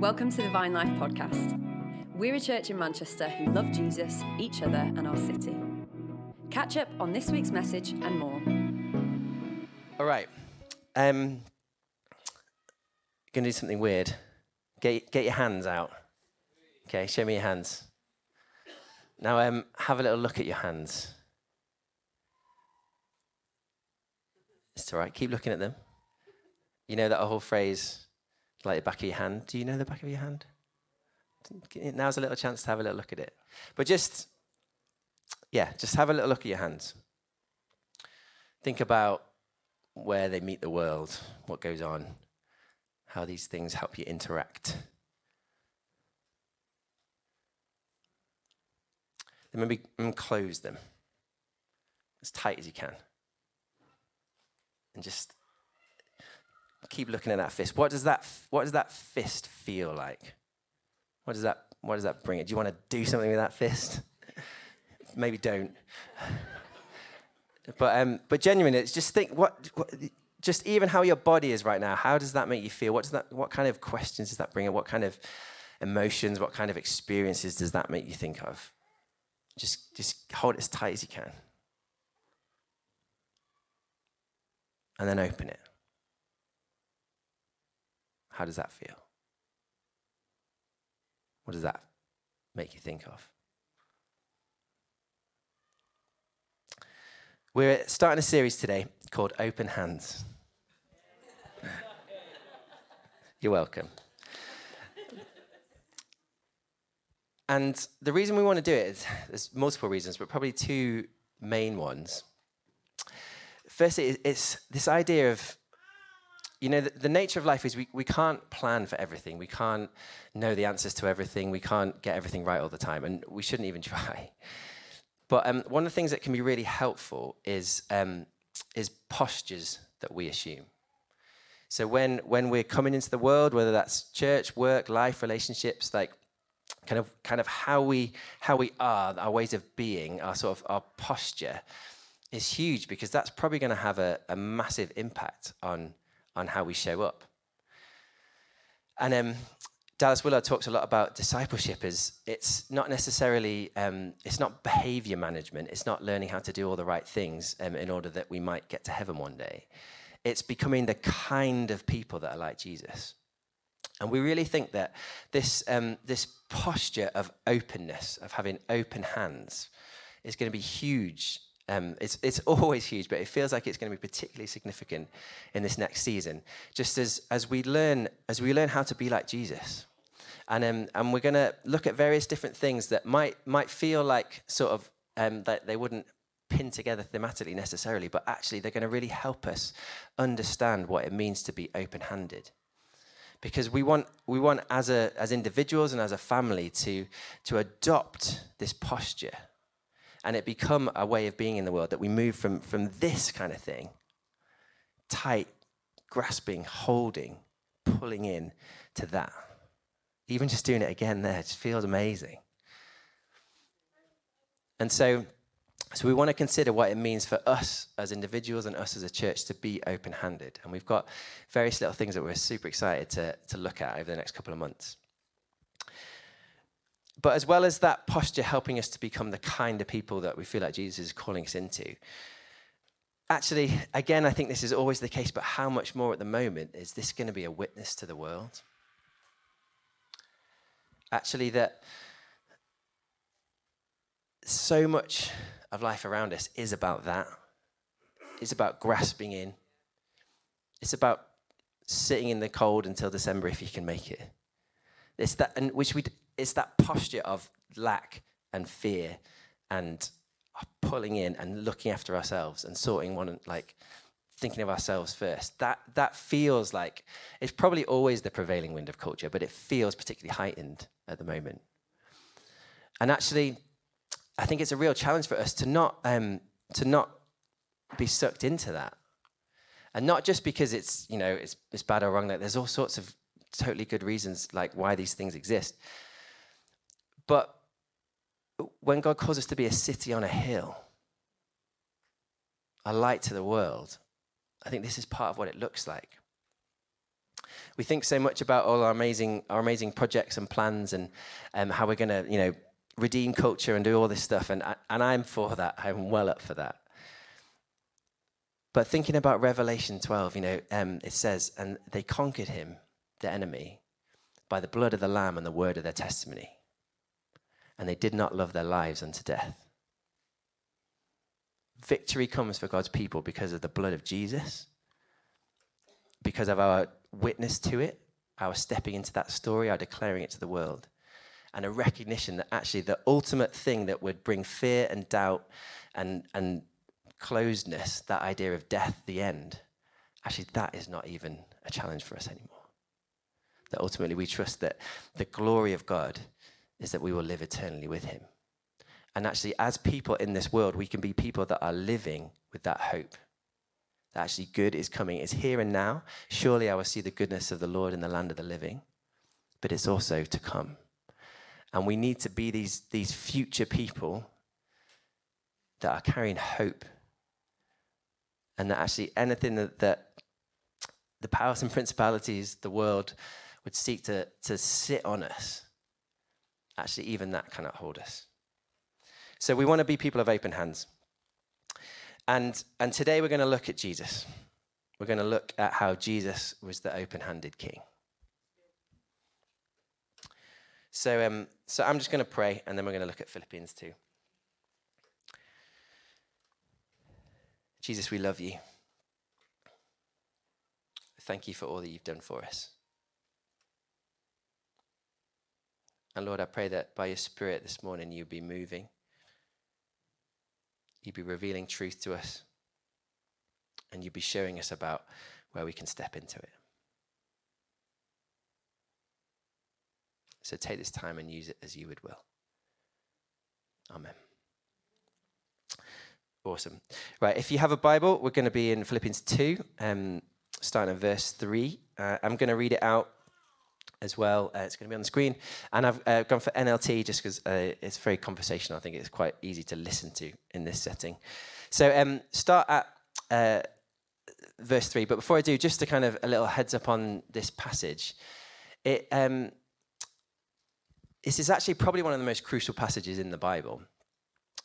Welcome to the Vine Life podcast. We're a church in Manchester who love Jesus, each other, and our city. Catch up on this week's message and more. All right. Um, going to do something weird. Get, get your hands out. Okay, show me your hands. Now, um, have a little look at your hands. It's all right. Keep looking at them. You know that whole phrase, like the back of your hand. Do you know the back of your hand? Now's a little chance to have a little look at it. But just, yeah, just have a little look at your hands. Think about where they meet the world, what goes on, how these things help you interact. Then maybe close them as tight as you can. And just keep looking at that fist. What does that, what does that fist feel like? What does that, what does that bring it? Do you want to do something with that fist? maybe don't. but, um, but genuinely, it's just think what, what, just even how your body is right now. How does that make you feel? What does that, what kind of questions does that bring up? What kind of emotions, what kind of experiences does that make you think of? Just, just hold it as tight as you can. And then open it. How does that feel? What does that make you think of? We're starting a series today called Open Hands. You're welcome. And the reason we want to do it is there's multiple reasons, but probably two main ones. Firstly, it's this idea of, you know, the, the, nature of life is we, we can't plan for everything. We can't know the answers to everything. We can't get everything right all the time, and we shouldn't even try. But um, one of the things that can be really helpful is, um, is postures that we assume. So when, when we're coming into the world, whether that's church, work, life, relationships, like kind of kind of how we how we are, our ways of being, our sort of our posture is huge because that's probably going to have a, a massive impact on on how we show up. And um, Dallas Willard talks a lot about discipleship is it's not necessarily um, it's not behavior management. It's not learning how to do all the right things um, in order that we might get to heaven one day. It's becoming the kind of people that are like Jesus. And we really think that this, um, this posture of openness, of having open hands, is going to be huge. Um, it's, it's always huge, but it feels like it's going to be particularly significant in this next season. Just as, as, we, learn, as we learn how to be like Jesus. And, um, and we're going to look at various different things that might, might feel like sort of um, that they wouldn't pin together thematically necessarily, but actually they're going to really help us understand what it means to be open handed because we want, we want as, a, as individuals and as a family to, to adopt this posture and it become a way of being in the world that we move from, from this kind of thing tight, grasping, holding, pulling in to that. Even just doing it again there just feels amazing. And so so we want to consider what it means for us as individuals and us as a church to be open handed. And we've got various little things that we're super excited to, to look at over the next couple of months. But as well as that posture helping us to become the kind of people that we feel like Jesus is calling us into, actually, again, I think this is always the case, but how much more at the moment is this going to be a witness to the world? Actually, that so much of life around us is about that. It's about grasping in. It's about sitting in the cold until December if you can make it. It's that, and which we, it's that posture of lack and fear and pulling in and looking after ourselves and sorting one, like thinking of ourselves first. That that feels like it's probably always the prevailing wind of culture, but it feels particularly heightened at the moment. And actually, I think it's a real challenge for us to not um, to not be sucked into that, and not just because it's you know it's it's bad or wrong. Like there's all sorts of totally good reasons like why these things exist. But when God calls us to be a city on a hill, a light to the world, I think this is part of what it looks like. We think so much about all our amazing, our amazing projects and plans and um, how we're going to, you know, redeem culture and do all this stuff. And, and I'm for that. I'm well up for that. But thinking about Revelation 12, you know, um, it says, and they conquered him, the enemy, by the blood of the Lamb and the word of their testimony. And they did not love their lives unto death. Victory comes for God's people because of the blood of Jesus, because of our witness to it, our stepping into that story, our declaring it to the world, and a recognition that actually the ultimate thing that would bring fear and doubt and, and closedness, that idea of death, the end, actually, that is not even a challenge for us anymore. That ultimately we trust that the glory of God is that we will live eternally with Him. And actually, as people in this world, we can be people that are living with that hope. That actually good is coming. It's here and now. Surely I will see the goodness of the Lord in the land of the living, but it's also to come. And we need to be these, these future people that are carrying hope and that actually anything that, that the powers and principalities, the world, would seek to, to sit on us, actually, even that cannot hold us. So we want to be people of open hands. And, and today we're going to look at Jesus. We're going to look at how Jesus was the open handed king. So, um, so I'm just going to pray and then we're going to look at Philippians 2. Jesus, we love you. Thank you for all that you've done for us. And Lord, I pray that by your Spirit this morning you'd be moving, you'd be revealing truth to us, and you'd be showing us about where we can step into it. So take this time and use it as you would will. Amen. Awesome. Right, if you have a Bible, we're going to be in Philippians 2, um, starting at verse 3. Uh, I'm going to read it out as well. Uh, it's going to be on the screen. And I've uh, gone for NLT just because uh, it's very conversational. I think it's quite easy to listen to in this setting. So um, start at uh, verse 3. But before I do, just to kind of a little heads up on this passage. It, um, this is actually probably one of the most crucial passages in the Bible.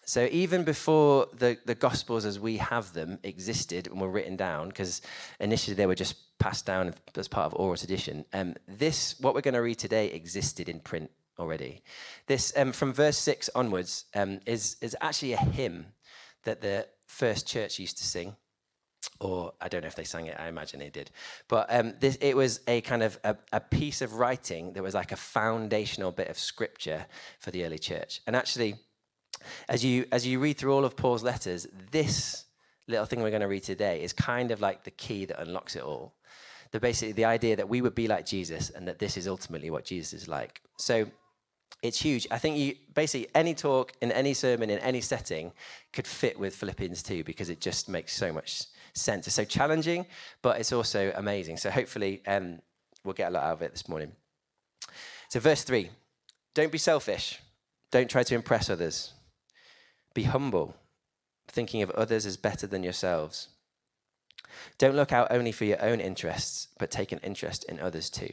So even before the, the Gospels as we have them existed and were written down, because initially they were just passed down as part of oral tradition, um, this, what we're going to read today, existed in print already. This, um, from verse 6 onwards, um, is, is actually a hymn that the first church used to sing. Or I don't know if they sang it, I imagine they did. But um, this, it was a kind of a, a piece of writing that was like a foundational bit of scripture for the early church. And actually, as you as you read through all of Paul's letters, this little thing we're going to read today is kind of like the key that unlocks it all. The basically the idea that we would be like Jesus and that this is ultimately what Jesus is like. So it's huge. I think you basically any talk in any sermon in any setting could fit with Philippians 2 because it just makes so much sense. It's so challenging, but it's also amazing. So hopefully um, we'll get a lot out of it this morning. So verse 3. Don't be selfish. Don't try to impress others. Be humble, thinking of others as better than yourselves. Don't look out only for your own interests, but take an interest in others too.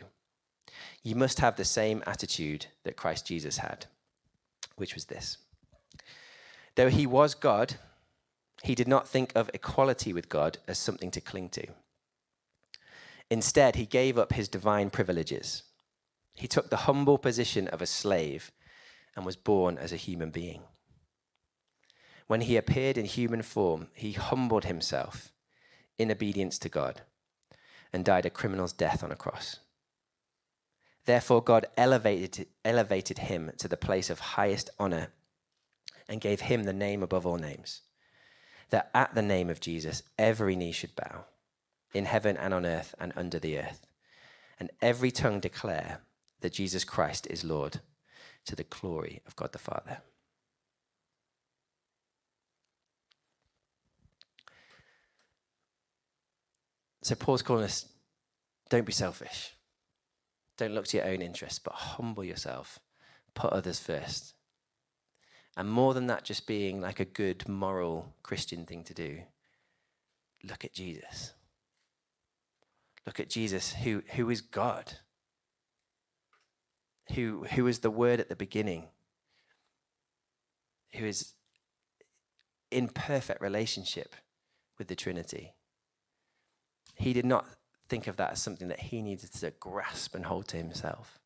You must have the same attitude that Christ Jesus had, which was this Though he was God, he did not think of equality with God as something to cling to. Instead, he gave up his divine privileges. He took the humble position of a slave and was born as a human being. When he appeared in human form, he humbled himself in obedience to God and died a criminal's death on a cross. Therefore, God elevated, elevated him to the place of highest honor and gave him the name above all names, that at the name of Jesus every knee should bow, in heaven and on earth and under the earth, and every tongue declare that Jesus Christ is Lord to the glory of God the Father. So Paul's calling us don't be selfish. Don't look to your own interests, but humble yourself. Put others first. And more than that, just being like a good, moral Christian thing to do, look at Jesus. look at Jesus, who, who is God, who, who is the Word at the beginning, who is in perfect relationship with the Trinity. He did not think of that as something that he needed to grasp and hold to himself,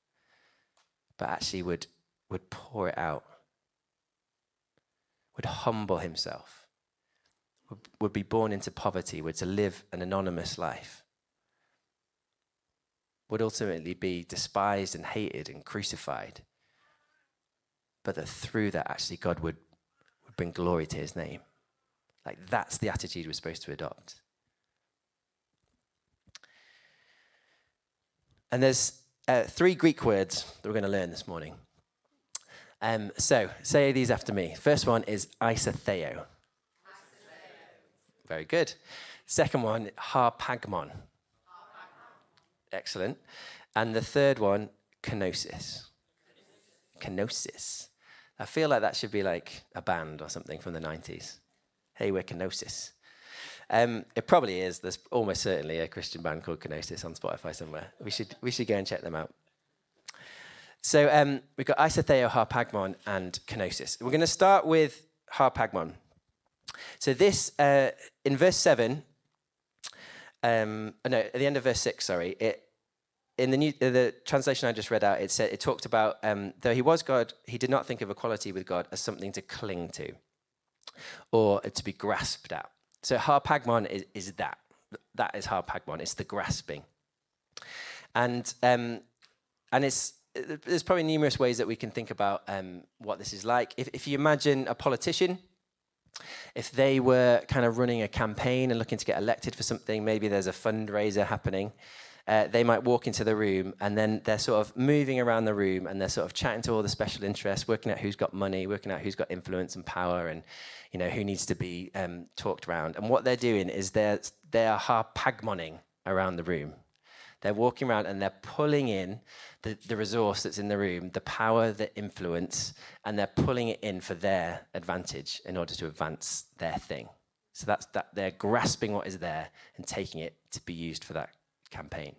but actually would, would pour it out, would humble himself, would, would be born into poverty, would to live an anonymous life, would ultimately be despised and hated and crucified, but that through that, actually, God would, would bring glory to his name. Like, that's the attitude we're supposed to adopt. And there's uh, three Greek words that we're going to learn this morning. Um, so, say these after me. First one is isotheo. Very good. Second one, harpagmon. harpagmon. Excellent. And the third one, kenosis. Kenosis. I feel like that should be like a band or something from the 90s. Hey, we're kenosis. Um, it probably is. There's almost certainly a Christian band called Kenosis on Spotify somewhere. We should, we should go and check them out. So um, we've got Isotheo, Harpagmon, and Kenosis. We're going to start with Harpagmon. So this, uh, in verse 7, um, no, at the end of verse 6, sorry, it, in the, new, uh, the translation I just read out, it said it talked about um, though he was God, he did not think of equality with God as something to cling to or to be grasped at. So harpagmon is, is that. That is harpagmon. It's the grasping. And, um, and it's, there's probably numerous ways that we can think about um, what this is like. If, if you imagine a politician, if they were kind of running a campaign and looking to get elected for something, maybe there's a fundraiser happening, uh, they might walk into the room and then they're sort of moving around the room and they're sort of chatting to all the special interests, working out who's got money, working out who's got influence and power, and you know who needs to be um, talked around. And what they're doing is they're they are harpagmoning around the room. They're walking around and they're pulling in the, the resource that's in the room, the power, the influence, and they're pulling it in for their advantage in order to advance their thing. So that's that they're grasping what is there and taking it to be used for that campaign.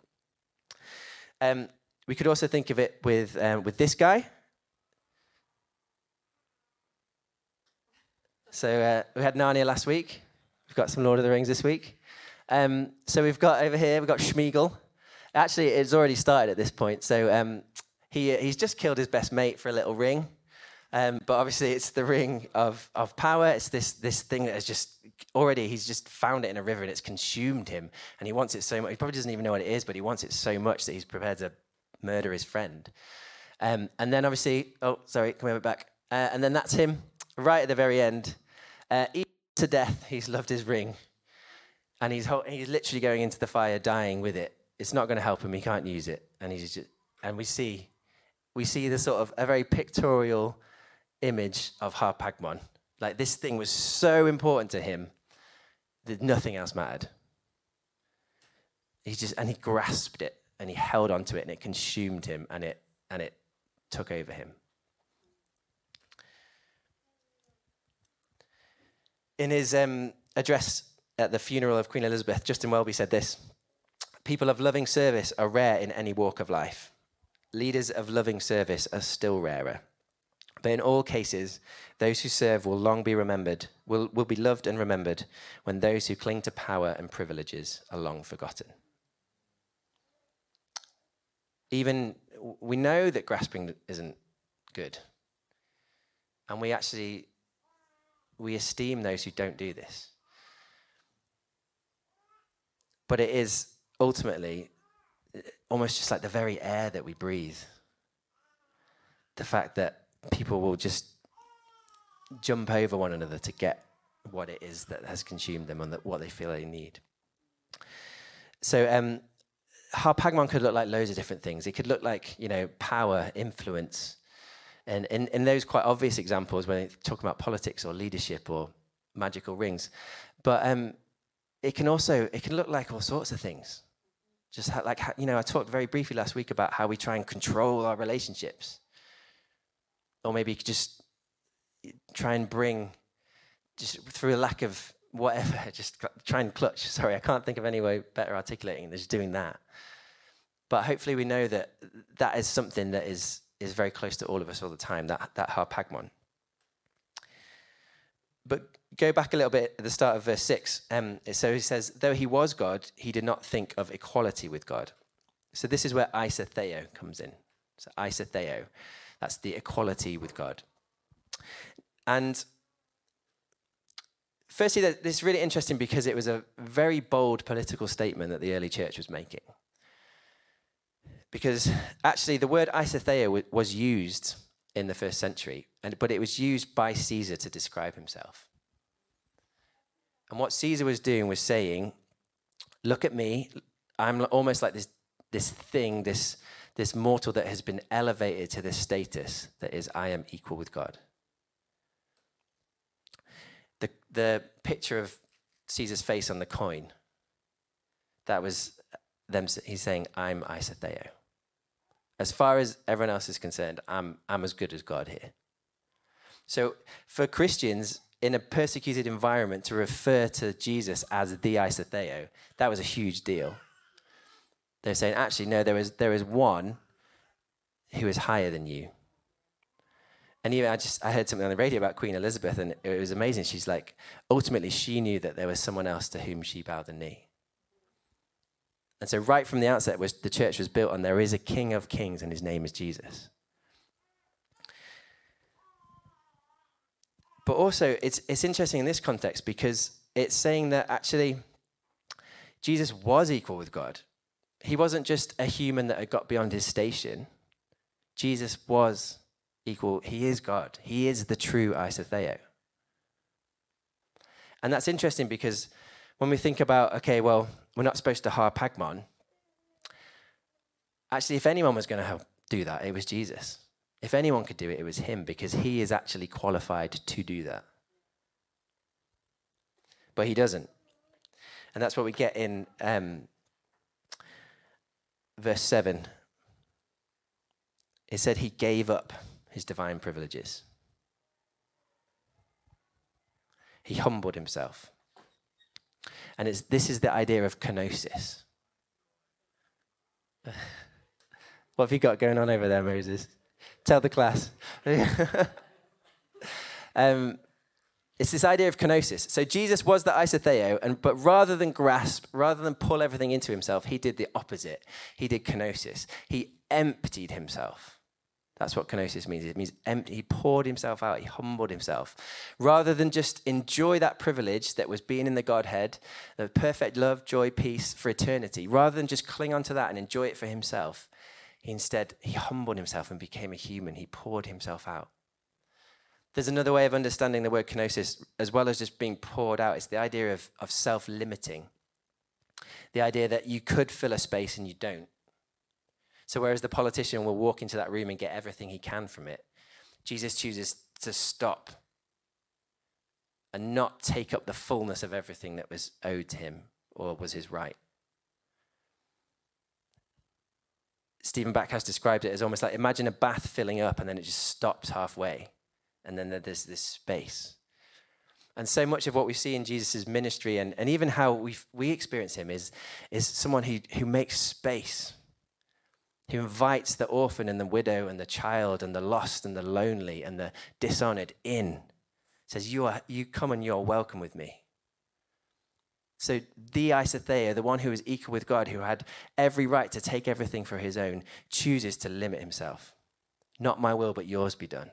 Um, we could also think of it with, um, with this guy. So uh, we had Narnia last week. We've got some Lord of the Rings this week. Um, so we've got over here, we've got Sméagol. Actually, it's already started at this point. So um, he, he's just killed his best mate for a little ring. Um, but obviously, it's the ring of, of power. It's this, this thing that has just already, he's just found it in a river and it's consumed him. And he wants it so much. He probably doesn't even know what it is, but he wants it so much that he's prepared to murder his friend. Um, and then obviously, oh, sorry, can we have it back. Uh, and then that's him right at the very end. Uh, to death, he's loved his ring. And he's, he's literally going into the fire, dying with it. It's not going to help him. He can't use it. And, he's just, and we see we see the sort of a very pictorial image of Harpagmon. Like this thing was so important to him that nothing else mattered. He just and he grasped it and he held onto it and it consumed him and it and it took over him. In his um, address at the funeral of Queen Elizabeth, Justin Welby said this People of loving service are rare in any walk of life. Leaders of loving service are still rarer. But in all cases, those who serve will long be remembered, will, will be loved and remembered when those who cling to power and privileges are long forgotten. Even we know that grasping isn't good. And we actually we esteem those who don't do this. But it is ultimately almost just like the very air that we breathe. The fact that people will just jump over one another to get what it is that has consumed them and that what they feel they need. So um, Harpagmon could look like loads of different things. It could look like, you know, power, influence. And in, in those quite obvious examples when they talk about politics or leadership or magical rings. But um, it can also, it can look like all sorts of things. Just how, like, how, you know, I talked very briefly last week about how we try and control our relationships or maybe just try and bring, just through a lack of whatever, just try and clutch. Sorry, I can't think of any way better articulating than just doing that. But hopefully, we know that that is something that is, is very close to all of us all the time, that, that harpagmon. But go back a little bit at the start of verse 6. Um, so he says, Though he was God, he did not think of equality with God. So this is where isotheo comes in. So isotheo, that's the equality with God. And firstly, this is really interesting because it was a very bold political statement that the early church was making. Because actually, the word isotheo was used in the first century, but it was used by Caesar to describe himself. And what Caesar was doing was saying, Look at me. I'm almost like this, this thing, this, this mortal that has been elevated to this status that is, I am equal with God. The, the picture of Caesar's face on the coin, that was them, he's saying, I'm isotheo. As far as everyone else is concerned, I'm, I'm as good as God here. So for Christians in a persecuted environment to refer to Jesus as the isotheo, that was a huge deal. They're saying, actually, no, there is, there is one who is higher than you. And even I just I heard something on the radio about Queen Elizabeth, and it was amazing. She's like, ultimately, she knew that there was someone else to whom she bowed the knee. And so, right from the outset, was the church was built on there is a King of Kings, and his name is Jesus. But also, it's, it's interesting in this context because it's saying that actually Jesus was equal with God. He wasn't just a human that had got beyond his station. Jesus was equal. He is God. He is the true isotheo. And that's interesting because when we think about, okay, well, we're not supposed to harpagmon. Actually, if anyone was going to help do that, it was Jesus. If anyone could do it, it was him because he is actually qualified to do that. But he doesn't. And that's what we get in um, verse 7. It said he gave up his divine privileges, he humbled himself. And it's, this is the idea of kenosis. what have you got going on over there, Moses? Tell the class. um, it's this idea of kenosis. So Jesus was the isotheo, and but rather than grasp, rather than pull everything into himself, he did the opposite. He did kenosis. He emptied himself. That's what kenosis means. It means empty. He poured himself out. He humbled himself. Rather than just enjoy that privilege that was being in the Godhead, the perfect love, joy, peace for eternity, rather than just cling onto that and enjoy it for himself, he instead, he humbled himself and became a human. He poured himself out. There's another way of understanding the word kenosis, as well as just being poured out. It's the idea of, of self limiting. The idea that you could fill a space and you don't so, whereas the politician will walk into that room and get everything he can from it, Jesus chooses to stop and not take up the fullness of everything that was owed to him or was his right. Stephen Backhouse described it as almost like imagine a bath filling up and then it just stops halfway, and then there's this space. And so much of what we see in Jesus' ministry and, and even how we we experience him is, is someone who, who makes space who invites the orphan and the widow and the child and the lost and the lonely and the dishonored in. Says, You, are, you come and you're welcome with me. So, the Isothea, the one who is equal with God, who had every right to take everything for his own, chooses to limit himself. Not my will, but yours be done.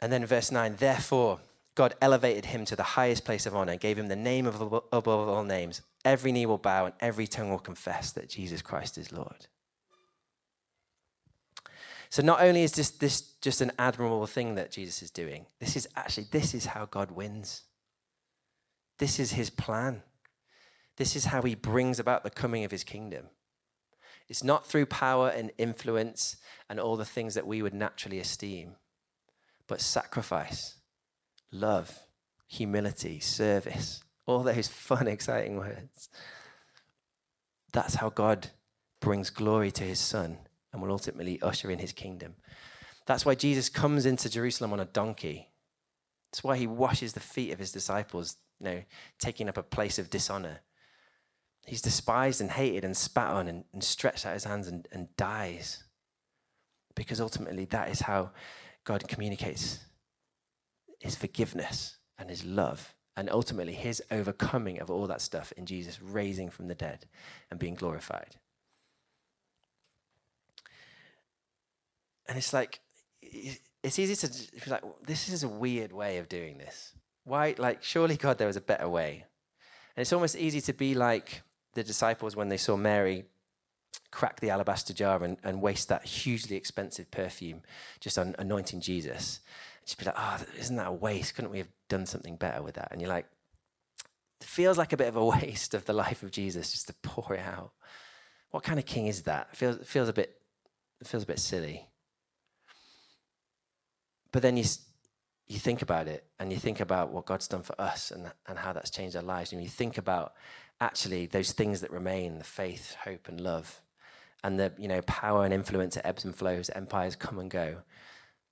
And then verse 9, therefore, God elevated him to the highest place of honor, and gave him the name of above all names. Every knee will bow and every tongue will confess that Jesus Christ is Lord. So not only is this, this just an admirable thing that Jesus is doing, this is actually this is how God wins. This is his plan. This is how he brings about the coming of his kingdom. It's not through power and influence and all the things that we would naturally esteem, but sacrifice love, humility, service, all those fun, exciting words. That's how God brings glory to his Son and will ultimately usher in his kingdom. That's why Jesus comes into Jerusalem on a donkey. That's why he washes the feet of his disciples, you know, taking up a place of dishonor. He's despised and hated and spat on and, and stretched out his hands and, and dies. Because ultimately, that is how God communicates his forgiveness and his love, and ultimately his overcoming of all that stuff in Jesus raising from the dead and being glorified. And it's like, it's easy to be like, this is a weird way of doing this. Why, like, surely God, there was a better way. And it's almost easy to be like the disciples when they saw Mary crack the alabaster jar and, and waste that hugely expensive perfume just on anointing Jesus. She'd be like, oh, isn't that a waste? Couldn't we have done something better with that? And you're like, it feels like a bit of a waste of the life of Jesus just to pour it out. What kind of king is that? It feels, it feels a bit, it feels a bit silly. But then you, you think about it and you think about what God's done for us and, and how that's changed our lives. And you think about actually those things that remain the faith, hope, and love. And the you know power and influence, ebbs and flows, empires come and go.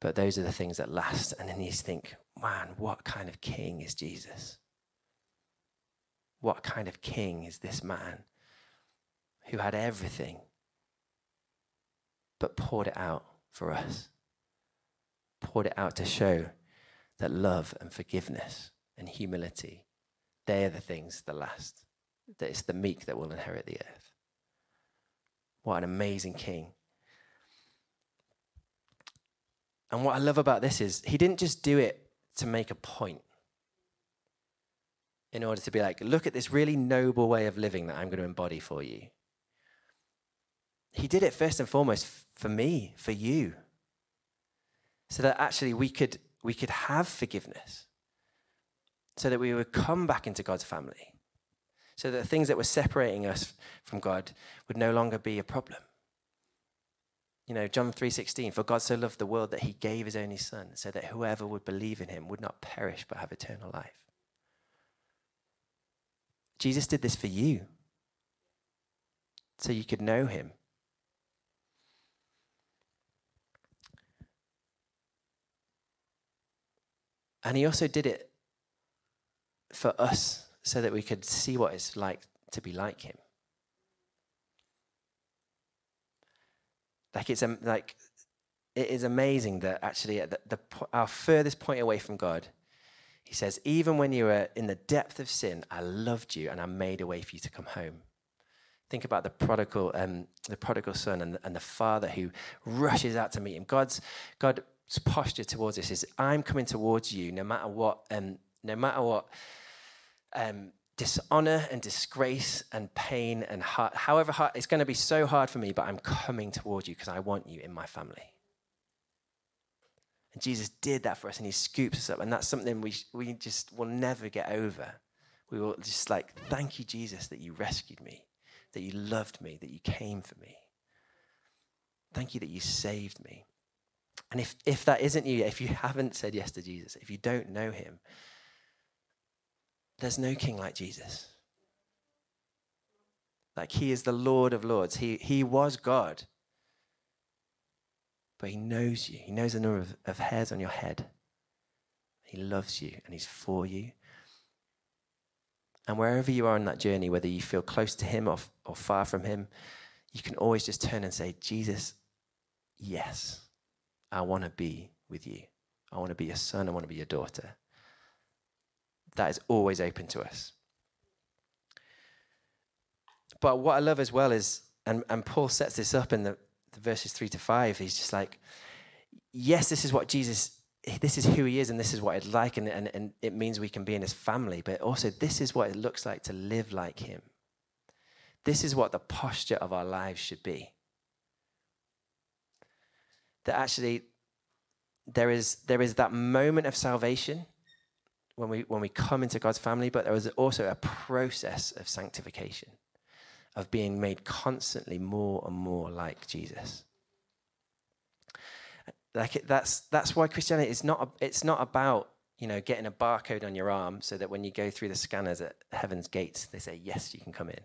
But those are the things that last. And then you think, man, what kind of king is Jesus? What kind of king is this man who had everything but poured it out for us? Poured it out to show that love and forgiveness and humility, they are the things that last. That it's the meek that will inherit the earth. What an amazing king. And what I love about this is he didn't just do it to make a point in order to be like, look at this really noble way of living that I'm going to embody for you. He did it first and foremost for me, for you, so that actually we could, we could have forgiveness, so that we would come back into God's family, so that things that were separating us from God would no longer be a problem. You know, John 3:16, for God so loved the world that he gave his only son so that whoever would believe in him would not perish but have eternal life. Jesus did this for you. So you could know him. And he also did it for us so that we could see what it's like to be like him. Like it's like it is amazing that actually at the, the, our furthest point away from God, He says, even when you were in the depth of sin, I loved you and I made a way for you to come home. Think about the prodigal, um, the prodigal son and the, and the father who rushes out to meet him. God's God's posture towards us is, I'm coming towards you, no matter what, um, no matter what. Um, dishonor and disgrace and pain and hard, however hard it's going to be so hard for me but i'm coming toward you because i want you in my family. And jesus did that for us and he scoops us up and that's something we, we just will never get over. We will just like thank you jesus that you rescued me that you loved me that you came for me. Thank you that you saved me. And if, if that isn't you if you haven't said yes to jesus if you don't know him there's no king like Jesus. Like he is the Lord of Lords. He, he was God. But he knows you. He knows the number of, of hairs on your head. He loves you and he's for you. And wherever you are on that journey, whether you feel close to him or, or far from him, you can always just turn and say, Jesus, yes, I want to be with you. I want to be your son. I want to be your daughter that is always open to us. But what I love as well is, and, and Paul sets this up in the, the verses three to five, he's just like, yes, this is what Jesus, this is who he is, and this is what it's like, and, and, and it means we can be in his family, but also this is what it looks like to live like him. This is what the posture of our lives should be. That actually, there is, there is that moment of salvation when we, when we come into God's family, but there was also a process of sanctification, of being made constantly more and more like Jesus. Like it, that's, that's why Christianity is not, it's not about you know, getting a barcode on your arm so that when you go through the scanners at heaven's gates, they say, yes, you can come in.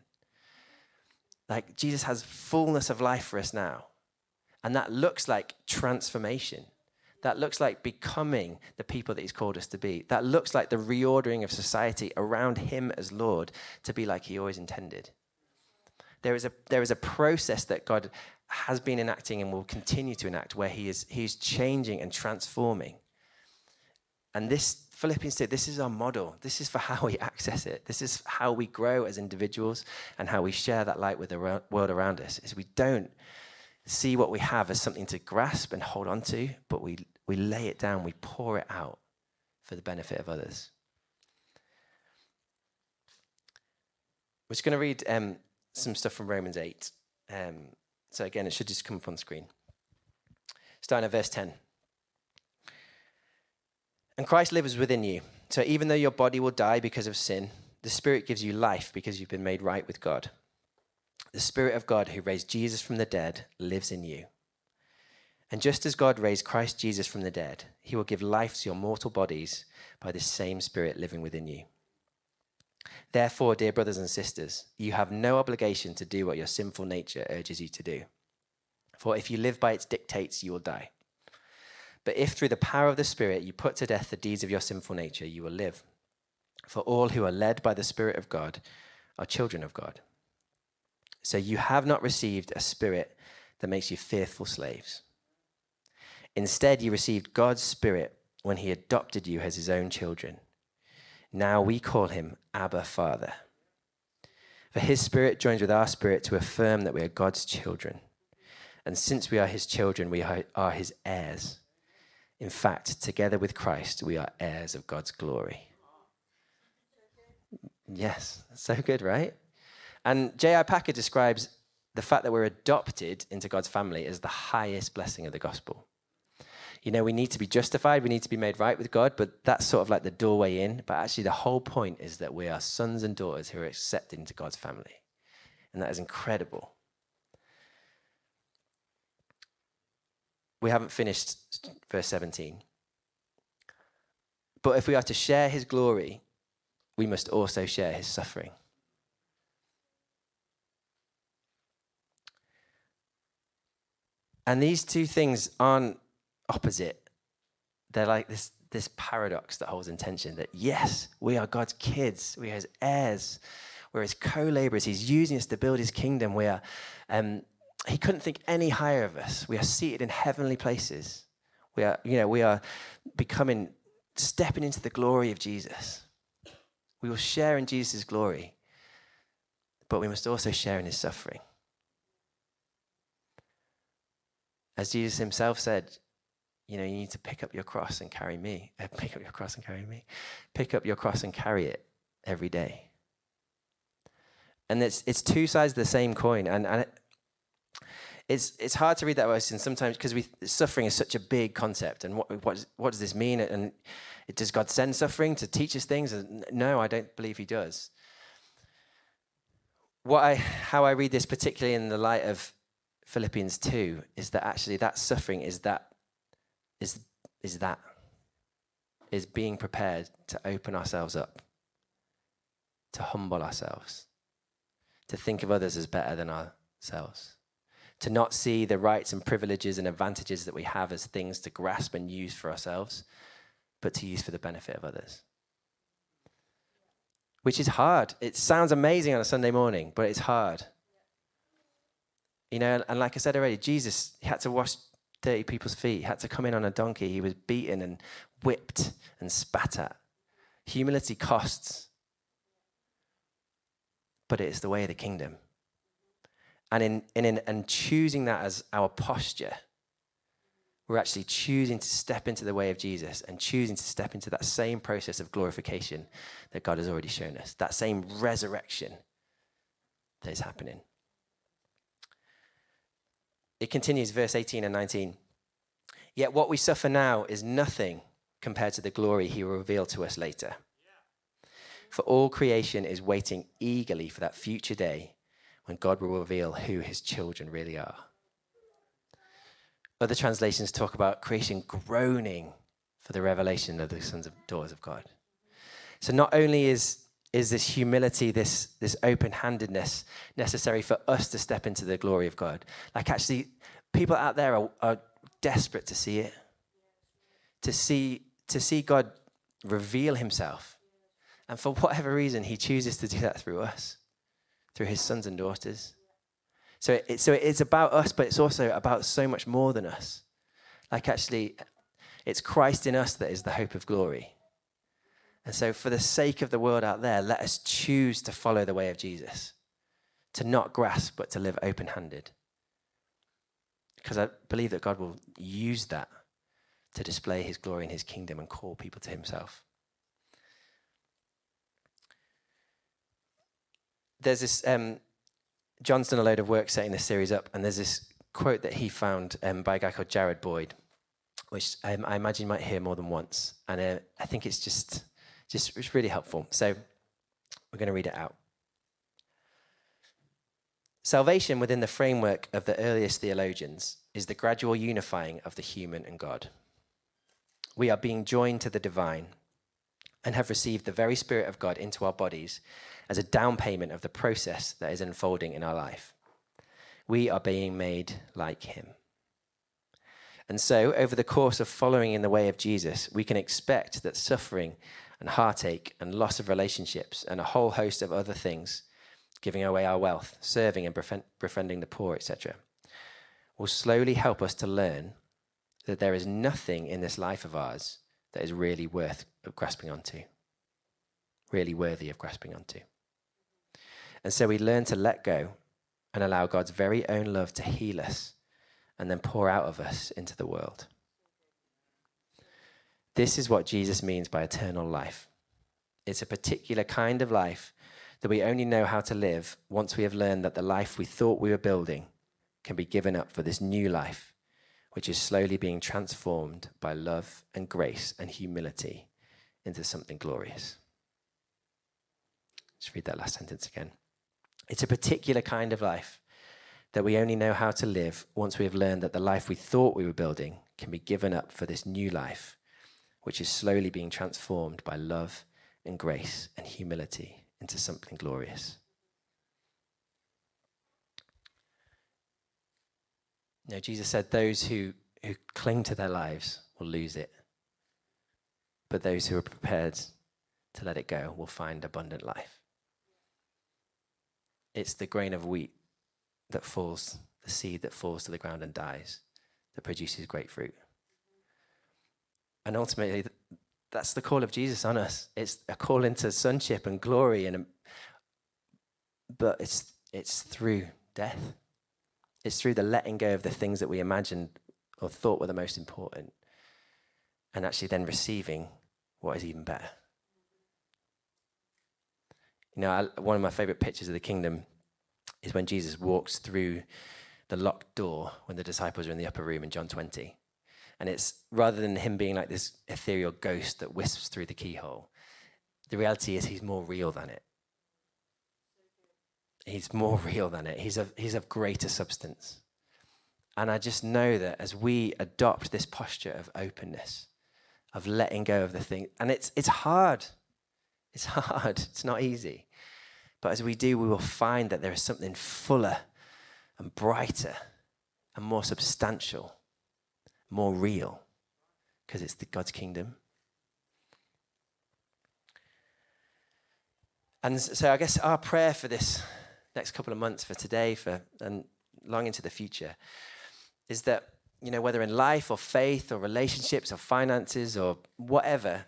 Like Jesus has fullness of life for us now. And that looks like transformation. That looks like becoming the people that He's called us to be. That looks like the reordering of society around Him as Lord to be like He always intended. There is a, there is a process that God has been enacting and will continue to enact where He is He's changing and transforming. And this Philippians 2, this is our model. This is for how we access it. This is how we grow as individuals and how we share that light with the world around us. Is we don't see what we have as something to grasp and hold on to, but we, we lay it down, we pour it out for the benefit of others. We're just going to read um, some stuff from Romans 8. Um, so, again, it should just come up on screen. Starting at verse 10. And Christ lives within you. So even though your body will die because of sin, the Spirit gives you life because you've been made right with God. The Spirit of God who raised Jesus from the dead lives in you. And just as God raised Christ Jesus from the dead, he will give life to your mortal bodies by the same Spirit living within you. Therefore, dear brothers and sisters, you have no obligation to do what your sinful nature urges you to do. For if you live by its dictates, you will die. But if through the power of the Spirit you put to death the deeds of your sinful nature, you will live. For all who are led by the Spirit of God are children of God. So you have not received a spirit that makes you fearful slaves. Instead, you received God's Spirit when He adopted you as His own children. Now we call Him Abba Father. For His Spirit joins with our spirit to affirm that we are God's children. And since we are His children, we are His heirs in fact, together with Christ, we are heirs of God's glory. Yes, so good, right? And J.I. Packer describes the fact that we're adopted into God's family as the highest blessing of the gospel. You know, we need to be justified, we need to be made right with God, but that's sort of like the doorway in. But actually, the whole point is that we are sons and daughters who are accepted into God's family. And that is incredible. we haven't finished verse 17. But if we are to share his glory, we must also share his suffering. And these two things aren't opposite. They're like this, this paradox that holds in tension that, yes, we are God's kids, we are his heirs, we're his co laborers. He's using us to build his kingdom. We are um, he couldn't think any higher of us. We are seated in heavenly places. We are, you know, we are becoming, stepping into the glory of Jesus. We will share in Jesus' glory, but we must also share in his suffering. As Jesus himself said, you know, you need to pick up your cross and carry me. Uh, pick up your cross and carry me. Pick up your cross and carry it every day. And it's, it's two sides of the same coin. And, and it's it's hard to read that verse, and sometimes because we suffering is such a big concept, and what what what does this mean? And it, does God send suffering to teach us things? No, I don't believe He does. What I how I read this, particularly in the light of Philippians two, is that actually that suffering is that is is that is being prepared to open ourselves up, to humble ourselves, to think of others as better than ourselves to not see the rights and privileges and advantages that we have as things to grasp and use for ourselves, but to use for the benefit of others. Which is hard. It sounds amazing on a Sunday morning, but it's hard. You know, and like I said already, Jesus had to wash 30 people's feet. He had to come in on a donkey. He was beaten and whipped and spat at. Humility costs, but it is the way of the kingdom. And in, in, in and choosing that as our posture, we're actually choosing to step into the way of Jesus and choosing to step into that same process of glorification that God has already shown us, that same resurrection that is happening. It continues, verse 18 and 19. Yet what we suffer now is nothing compared to the glory he will reveal to us later. For all creation is waiting eagerly for that future day when God will reveal who his children really are. Other translations talk about creation groaning for the revelation of the sons and daughters of God. So not only is is this humility, this, this open handedness necessary for us to step into the glory of God. Like, actually, people out there are, are desperate to see it. to see, to see God reveal himself. And for whatever reason, he chooses to do that through us, through his sons and daughters. So, it, so it's about us, but it's also about so much more than us. Like, actually, it's Christ in us that is the hope of glory. And so, for the sake of the world out there, let us choose to follow the way of Jesus, to not grasp, but to live open handed. Because I believe that God will use that to display his glory in his kingdom and call people to himself. There's this, um, John's done a load of work setting this series up, and there's this quote that he found um, by a guy called Jared Boyd, which um, I imagine you might hear more than once. And uh, I think it's just, just it's really helpful. So we're going to read it out. Salvation within the framework of the earliest theologians is the gradual unifying of the human and God. We are being joined to the divine and have received the very Spirit of God into our bodies as a down payment of the process that is unfolding in our life. We are being made like Him. And so, over the course of following in the way of Jesus, we can expect that suffering and heartache and loss of relationships and a whole host of other things, giving away our wealth, serving and befriending the poor, etc., will slowly help us to learn that there is nothing in this life of ours that is really worth grasping onto, really worthy of grasping onto. And so we learn to let go and allow God's very own love to heal us and then pour out of us into the world. This is what Jesus means by eternal life. It's a particular kind of life that we only know how to live once we have learned that the life we thought we were building can be given up for this new life, which is slowly being transformed by love and grace and humility into something glorious. Let's read that last sentence again. It's a particular kind of life that we only know how to live once we have learned that the life we thought we were building can be given up for this new life, which is slowly being transformed by love and grace and humility into something glorious. No, Jesus said, Those who, who cling to their lives will lose it, but those who are prepared to let it go will find abundant life. It's the grain of wheat that falls, the seed that falls to the ground and dies, that produces great fruit. And ultimately, that's the call of Jesus on us. It's a call into sonship and glory, and but it's it's through death. It's through the letting go of the things that we imagined or thought were the most important, and actually then receiving what is even better. You know, I, one of my favorite pictures of the kingdom is when Jesus walks through the locked door when the disciples are in the upper room in John 20. And it's rather than him being like this ethereal ghost that wisps through the keyhole, the reality is he's more real than it. He's more real than it. He's of, he's of greater substance. And I just know that as we adopt this posture of openness, of letting go of the thing, and it's, it's hard. It's hard. It's not easy. But as we do, we will find that there is something fuller and brighter and more substantial, more real, because it's the God's kingdom. And so I guess our prayer for this next couple of months, for today, for and long into the future, is that, you know, whether in life or faith or relationships or finances or whatever,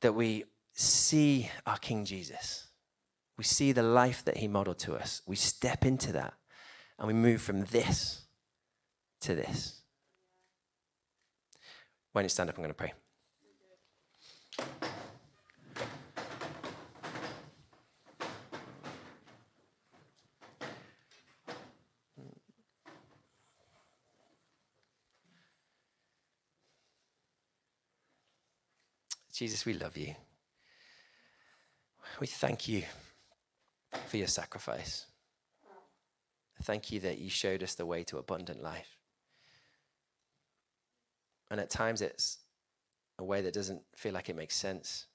that we see our King Jesus. We see the life that he modeled to us. We step into that and we move from this to this. When you stand up, I'm going to pray. Jesus, we love you. We thank you for your sacrifice. Thank you that you showed us the way to abundant life. And at times it's a way that doesn't feel like it makes sense.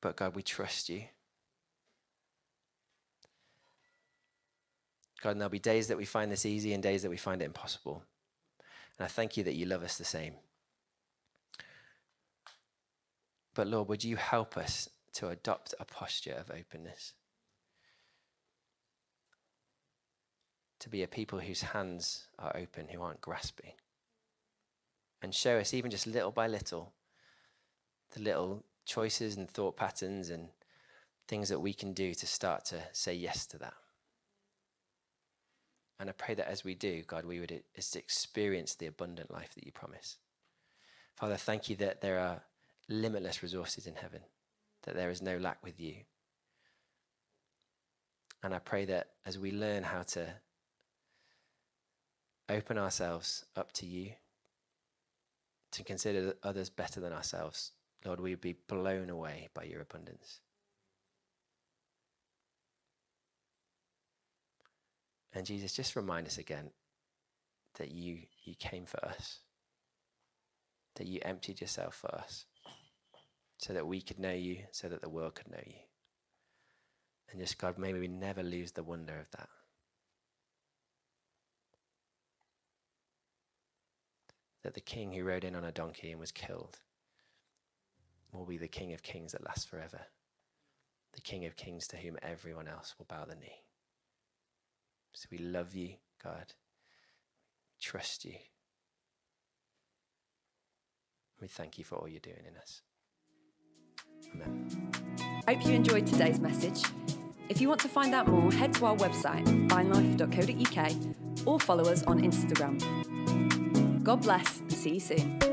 But God, we trust you. God, and there'll be days that we find this easy and days that we find it impossible. And I thank you that you love us the same. But Lord, would you help us to adopt a posture of openness? To be a people whose hands are open, who aren't grasping. And show us, even just little by little, the little choices and thought patterns and things that we can do to start to say yes to that. And I pray that as we do, God, we would experience the abundant life that you promise. Father, thank you that there are limitless resources in heaven, that there is no lack with you. And I pray that as we learn how to open ourselves up to you, to consider others better than ourselves, Lord, we would be blown away by your abundance. And Jesus, just remind us again that you, you came for us, that you emptied yourself for us so that we could know you, so that the world could know you. And just, God, maybe we never lose the wonder of that. That the king who rode in on a donkey and was killed will be the king of kings that lasts forever, the king of kings to whom everyone else will bow the knee. So we love you, God. We trust you. We thank you for all you're doing in us. Amen. Hope you enjoyed today's message. If you want to find out more, head to our website, vinelife.co.uk, or follow us on Instagram. God bless and see you soon.